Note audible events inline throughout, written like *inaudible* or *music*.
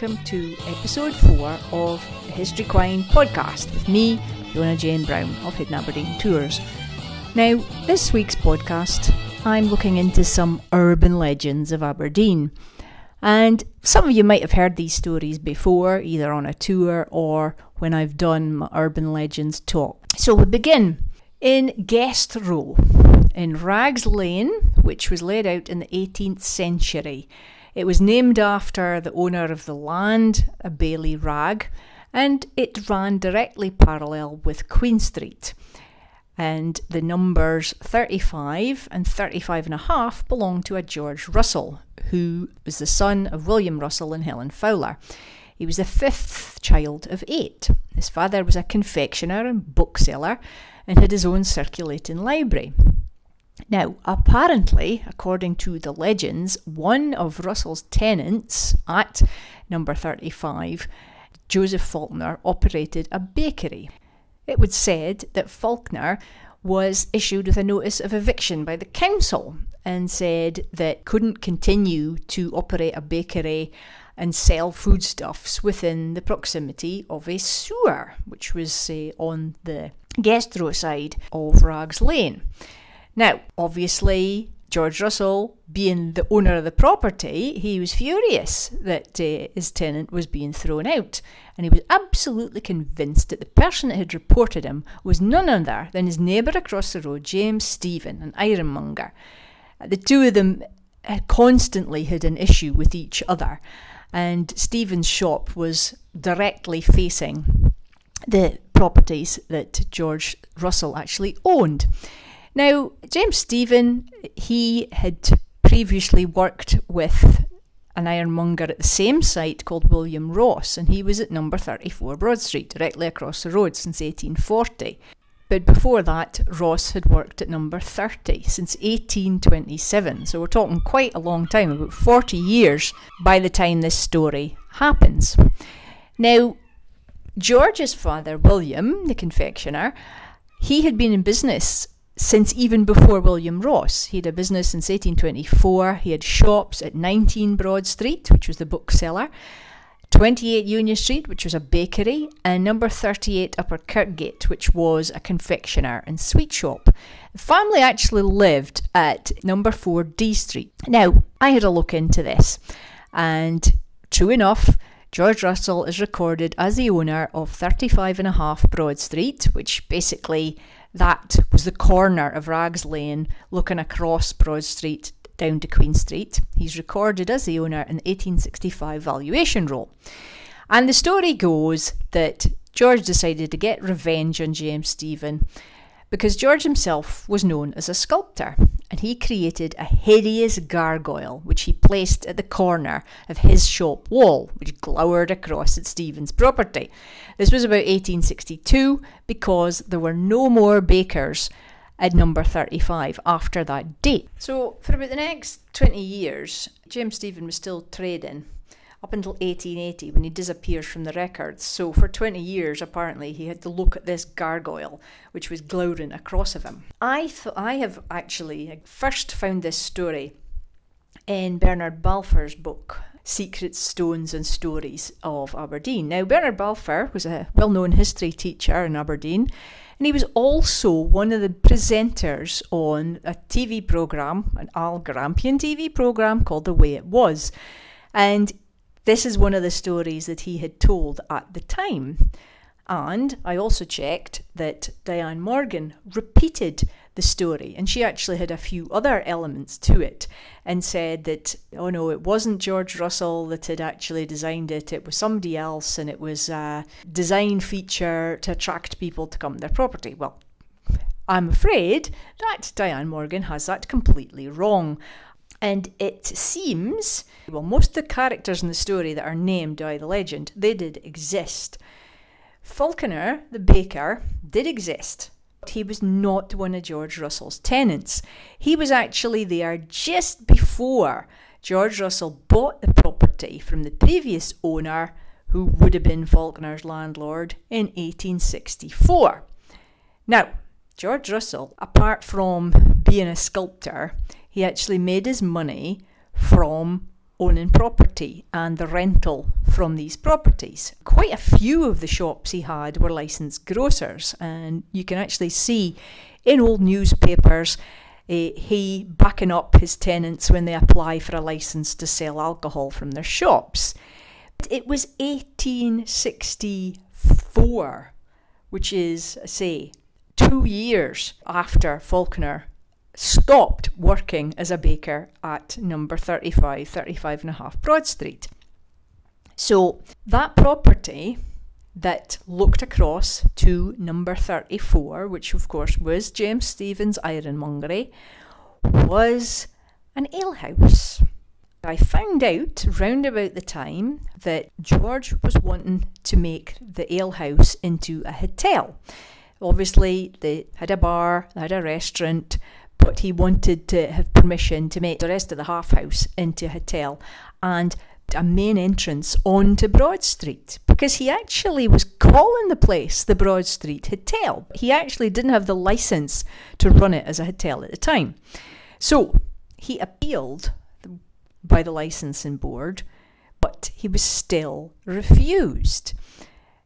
Welcome to episode 4 of the History Quine podcast with me, Fiona Jane Brown of Hidden Aberdeen Tours. Now, this week's podcast, I'm looking into some urban legends of Aberdeen. And some of you might have heard these stories before, either on a tour or when I've done my urban legends talk. So we begin in Guest Row in Ragg's Lane, which was laid out in the 18th century. It was named after the owner of the land, a Bailey Ragg, and it ran directly parallel with Queen Street. And the numbers 35 and 35 and a half belong to a George Russel, who was the son of William Russel and Helen Fowler. He was the fifth child of eight. His father was a confectioner and bookseller and had his own circulating library. Now, apparently, according to the legends, one of Russel's tenants at number 35, Joseph Falconer, operated a bakery. It was said that Falconer was issued with a notice of eviction by the council and said that couldn't continue to operate a bakery and sell foodstuffs within the proximity of a sewer, which was say, on the guest row side of Ragg's Lane. Now, obviously, George Russel, being the owner of the property, he was furious that uh, his tenant was being thrown out. And he was absolutely convinced that the person that had reported him was none other than his neighbour across the road, James Stephen, an ironmonger. The two of them constantly had an issue with each other, and Stephen's shop was directly facing the properties that George Russel actually owned. Now, James Stephen, he had previously worked with an ironmonger at the same site called William Ross, and he was at number 34 Broad Street, directly across the road since 1840. But before that, Ross had worked at number 30 since 1827. So we're talking quite a long time, about 40 years by the time this story happens. Now, George's father, William, the confectioner, he had been in business since even before William Ross. He had a business since 1824. He had shops at 19 Broad Street, which was the bookseller, 28 Union Street, which was a bakery, and number 38 Upper Kirkgate, which was a confectioner and sweet shop. The family actually lived at number 4 Dee Street. Now, I had a look into this, and true enough, George Russel is recorded as the owner of 35 and a half Broad Street, which basically that was the corner of Ragg's Lane looking across Broad Street down to Queen Street. He's recorded as the owner in the 1865 valuation roll. And the story goes that George decided to get revenge on James Stephen because George himself was known as a sculptor and he created a hideous gargoyle which he placed at the corner of his shop wall, which glowered across at Stephen's property. This was about 1862 because there were no more bakers at number 35 after that date. So, for about the next 20 years, James Stephen was still trading up until 1880 when he disappears from the records. So for 20 years, apparently, he had to look at this gargoyle which was glowering across of him. I th- I have actually first found this story in Bernard Balfour's book. Secret Stones and Stories of Aberdeen. Now, Bernard Balfour was a well known history teacher in Aberdeen, and he was also one of the presenters on a TV programme, an Al Grampian TV programme called The Way It Was. And this is one of the stories that he had told at the time. And I also checked that Diane Morgan repeated the story, and she actually had a few other elements to it and said that, oh no, it wasn't George Russel that had actually designed it, it was somebody else, and it was a design feature to attract people to come to their property. Well, I'm afraid that Diane Morgan has that completely wrong. And it seems, well, most of the characters in the story that are named by the legend, they did exist. Falconer, the baker, did exist. He was not one of George Russel's tenants. He was actually there just before George Russel bought the property from the previous owner, who would have been Falconer's landlord, in 1864. Now, George Russell, apart from being a sculptor, he actually made his money from owning property and the rental from these properties. Quite a few of the shops he had were licensed grocers, and you can actually see in old newspapers uh, he backing up his tenants when they apply for a license to sell alcohol from their shops. It was 1864, which is, say, two years after Falconer stopped working as a baker at number 35, 35 and a half Broad Street. So that property that looked across to number 34, which of course was James Stephens Ironmongery, was an alehouse. I found out round about the time that George was wanting to make the alehouse into a hotel. Obviously, they had a bar, they had a restaurant, but he wanted to have permission to make the rest of the half house into a hotel and a main entrance onto Broad Street because he actually was calling the place the Broad Street Hotel. He actually didn't have the license to run it as a hotel at the time. So he appealed by the licensing board, but he was still refused.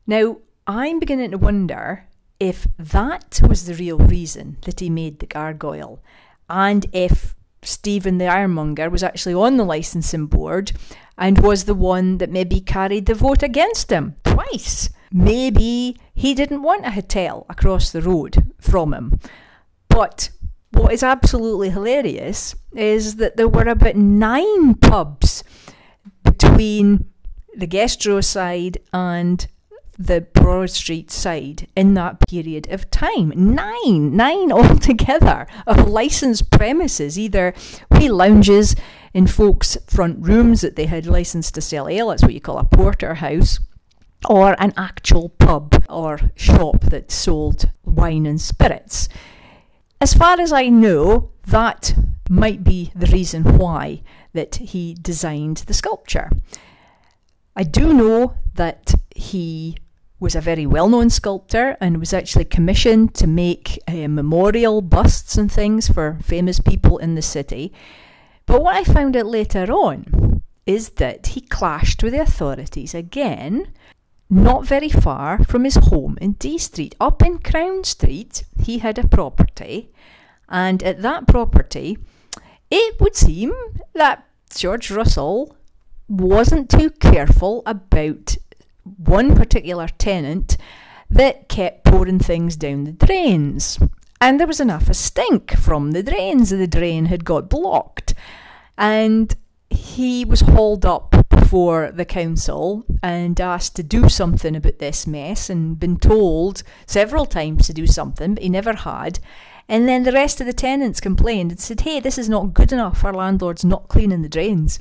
Now, I'm beginning to wonder if that was the real reason that he made the gargoyle, and if Stephen the Ironmonger was actually on the licensing board and was the one that maybe carried the vote against him twice. Maybe he didn't want a hotel across the road from him. But what is absolutely hilarious is that there were about nine pubs between the Guestrow side and the Broad Street side in that period of time. Nine, nine *laughs* altogether of licensed premises, either wee lounges in folks' front rooms that they had licensed to sell ale, that's what you call a porter house, or an actual pub or shop that sold wine and spirits. As far as I know, that might be the reason why that he designed the sculpture. I do know that he was a very well known sculptor and was actually commissioned to make uh, memorial busts and things for famous people in the city. But what I found out later on is that he clashed with the authorities again, not very far from his home in Dee Street. Up in Crown Street, he had a property, and at that property, it would seem that George Russel wasn't too careful about one particular tenant that kept pouring things down the drains. And there was enough of stink from the drains. The drain had got blocked. And he was hauled up before the council and asked to do something about this mess and been told several times to do something, but he never had. And then the rest of the tenants complained and said, Hey, this is not good enough. Our landlord's not cleaning the drains.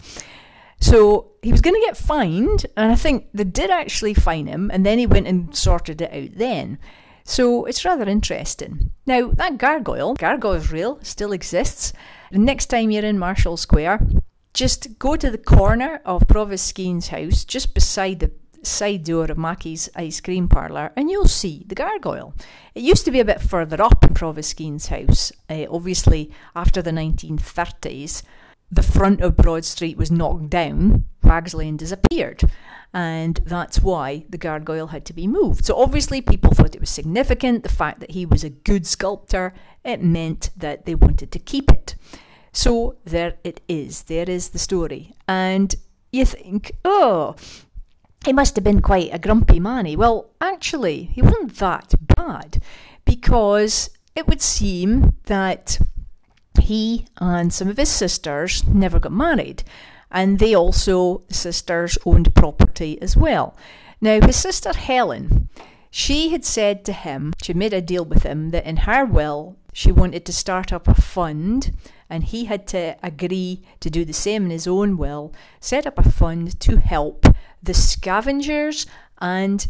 So he was going to get fined, and I think they did actually fine him, and then he went and sorted it out then. So it's rather interesting. Now, that gargoyle, Gargoyle's real, still exists. The next time you're in Marischal Square, just go to the corner of Provost Skene's house, just beside the side door of Mackie's ice cream parlour, and you'll see the gargoyle. It used to be a bit further up in Provost Skene's house. Uh, obviously, after the 1930s, the front of Broad Street was knocked down, Ragg's Lane disappeared. And that's why the gargoyle had to be moved. So obviously, people thought it was significant. The fact that he was a good sculptor, it meant that they wanted to keep it. So there it is. There is the story. And you think, oh, he must have been quite a grumpy manny. Well, actually, he wasn't that bad because it would seem that he and some of his sisters never got married, and they also, sisters, owned property as well. Now, his sister Helen, she had said to him, she made a deal with him that in her will, she wanted to start up a fund, and he had to agree to do the same in his own will, set up a fund to help the scavengers and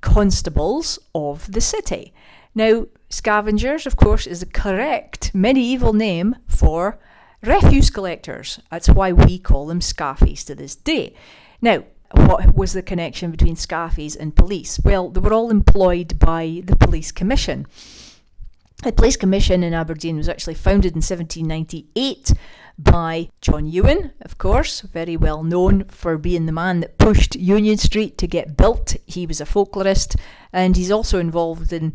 constables of the city. Now, Scavengers, of course, is the correct medieval name for refuse collectors. That's why we call them scaffies to this day. Now, what was the connection between scaffies and police? Well, they were all employed by the Police Commission. The Police Commission in Aberdeen was actually founded in 1798 by John Ewen, of course, very well known for being the man that pushed Union Street to get built. He was a folklorist, and he's also involved in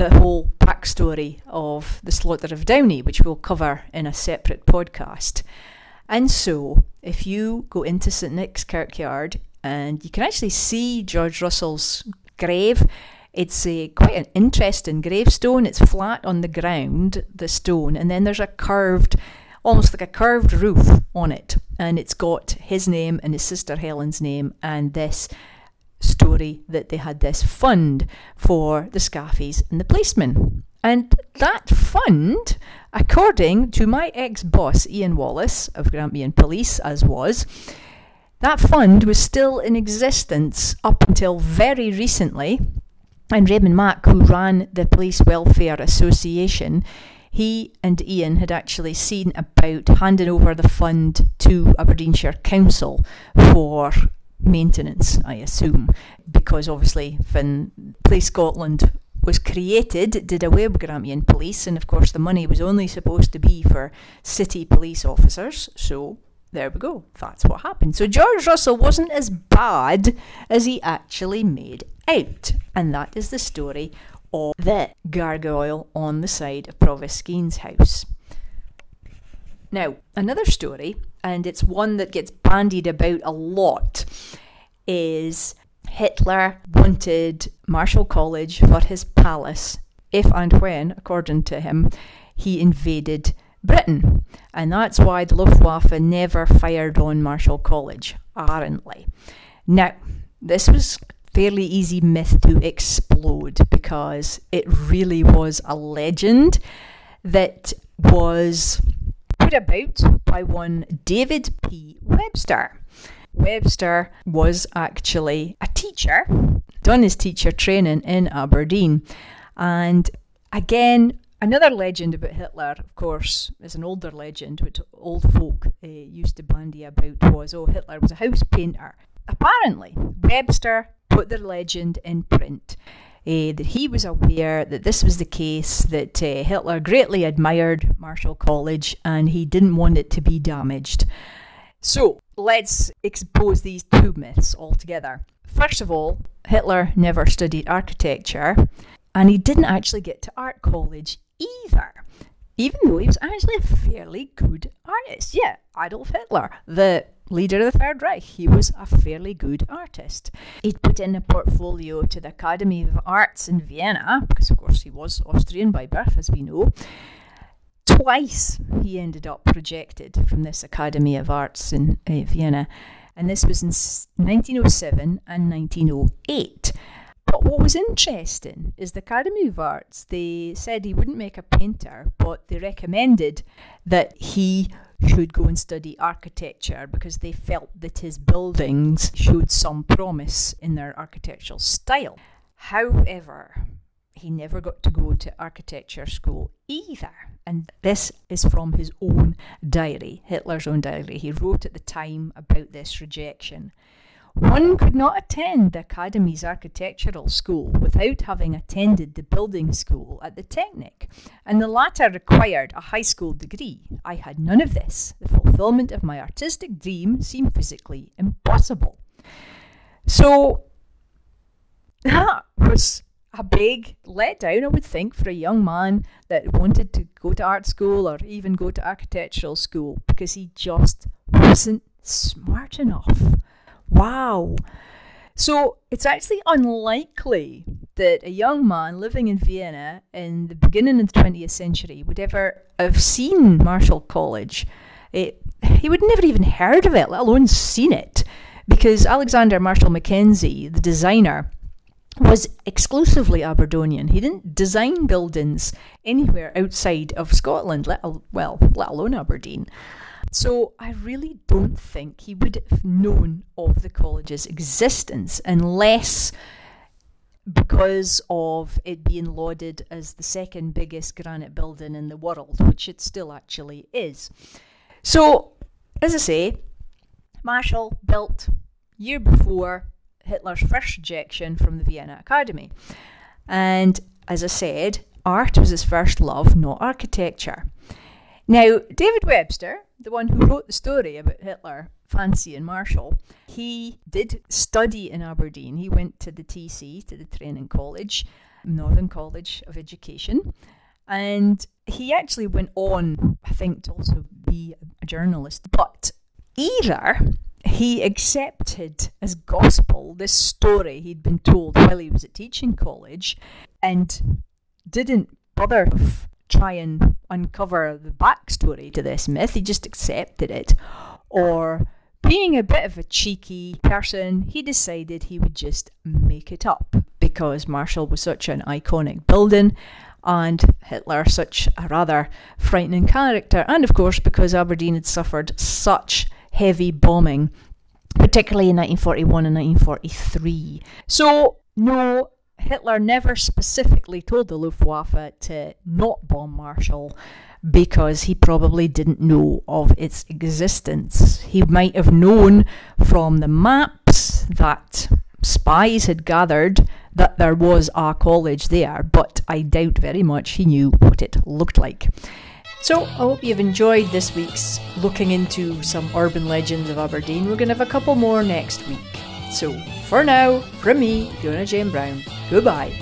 the whole backstory of the slaughter of Downie, which we'll cover in a separate podcast. And so, if you go into St Nick's Kirkyard and you can actually see George Russel's grave, it's a quite an interesting gravestone. It's flat on the ground, the stone, and then there's a curved, almost like a curved roof on it, and it's got his name and his sister Helen's name and this story that they had this fund for the scaffies and the policemen. And that fund, according to my ex boss Ian Wallace of Grampian Police, as was, that fund was still in existence up until very recently. And Raymond Mack, who ran the Police Welfare Association, he and Ian had actually seen about handing over the fund to Aberdeenshire Council for maintenance, I assume, because obviously when Police Scotland was created, it did away with Grampian Police, and of course the money was only supposed to be for city police officers, so there we go. That's what happened. So George Russel wasn't as bad as he actually made out. And that is the story of the gargoyle on the side of Provost Skene's house. Now, another story, and it's one that gets bandied about a lot, is Hitler wanted Marischal College for his palace if and when, according to him, he invaded Britain. And that's why the Luftwaffe never fired on Marischal College, apparently. Now, this was fairly easy myth to explode because it really was a legend that was put about by one David P. Webster. Webster was actually a teacher, done his teacher training in Aberdeen. And again, Another legend about Hitler, of course, is an older legend which old folk uh, used to bandy about was, oh, Hitler was a house painter. Apparently, Webster put the legend in print. Uh, that he was aware that this was the case, that uh, Hitler greatly admired Marischal College and he didn't want it to be damaged. So let's expose these two myths altogether. First of all, Hitler never studied architecture and he didn't actually get to art college either, even though he was actually a fairly good artist. Yeah, Adolf Hitler, the leader of the Third Reich, he was a fairly good artist. He'd put in a portfolio to the Academy of Arts in Vienna, because of course he was Austrian by birth, as we know. Twice he ended up rejected from this Academy of Arts in uh, Vienna, and this was in 1907 and 1908. But what was interesting is the Academy of Arts, they said he wouldn't make a painter, but they recommended that he should go and study architecture because they felt that his buildings showed some promise in their architectural style. However, he never got to go to architecture school either. And this is from his own diary, Hitler's own diary. He wrote at the time about this rejection. One could not attend the Academy's architectural school without having attended the building school at the Technic, and the latter required a high school degree. I had none of this. The fulfillment of my artistic dream seemed physically impossible. So that was a big letdown, I would think, for a young man that wanted to go to art school or even go to architectural school because he just wasn't smart enough. Wow. So it's actually unlikely that a young man living in Vienna in the beginning of the 20th century would ever have seen Marischal College. It, he would never even heard of it, let alone seen it, because Alexander Marshall Mackenzie, the designer, was exclusively Aberdonian. He didn't design buildings anywhere outside of Scotland, let well, let alone Aberdeen. So I really don't think he would have known of the college's existence unless because of it being lauded as the second biggest granite building in the world, which it still actually is. So, as I say, Marischal built year before Hitler's first rejection from the Vienna Academy. And as I said, art was his first love, not architecture. Now, David Webster, the one who wrote the story about Hitler fancying Marischal, he did study in Aberdeen. He went to the TC, to the Training College, Northern College of Education, and he actually went on, I think, to also be a journalist. But either he accepted as gospel this story he'd been told while he was at teaching college and didn't bother try and uncover the backstory to this myth, he just accepted it. Or being a bit of a cheeky person, he decided he would just make it up because Marischal was such an iconic building and Hitler such a rather frightening character, and of course because Aberdeen had suffered such heavy bombing, particularly in 1941 and 1943. So, no, Hitler never specifically told the Luftwaffe to not bomb Marischal because he probably didn't know of its existence. He might have known from the maps that spies had gathered that there was a college there, but I doubt very much he knew what it looked like. So, I hope you've enjoyed this week's looking into some urban legends of Aberdeen. We're going to have a couple more next week. So, for now, from me, Fiona Jane Brown, goodbye.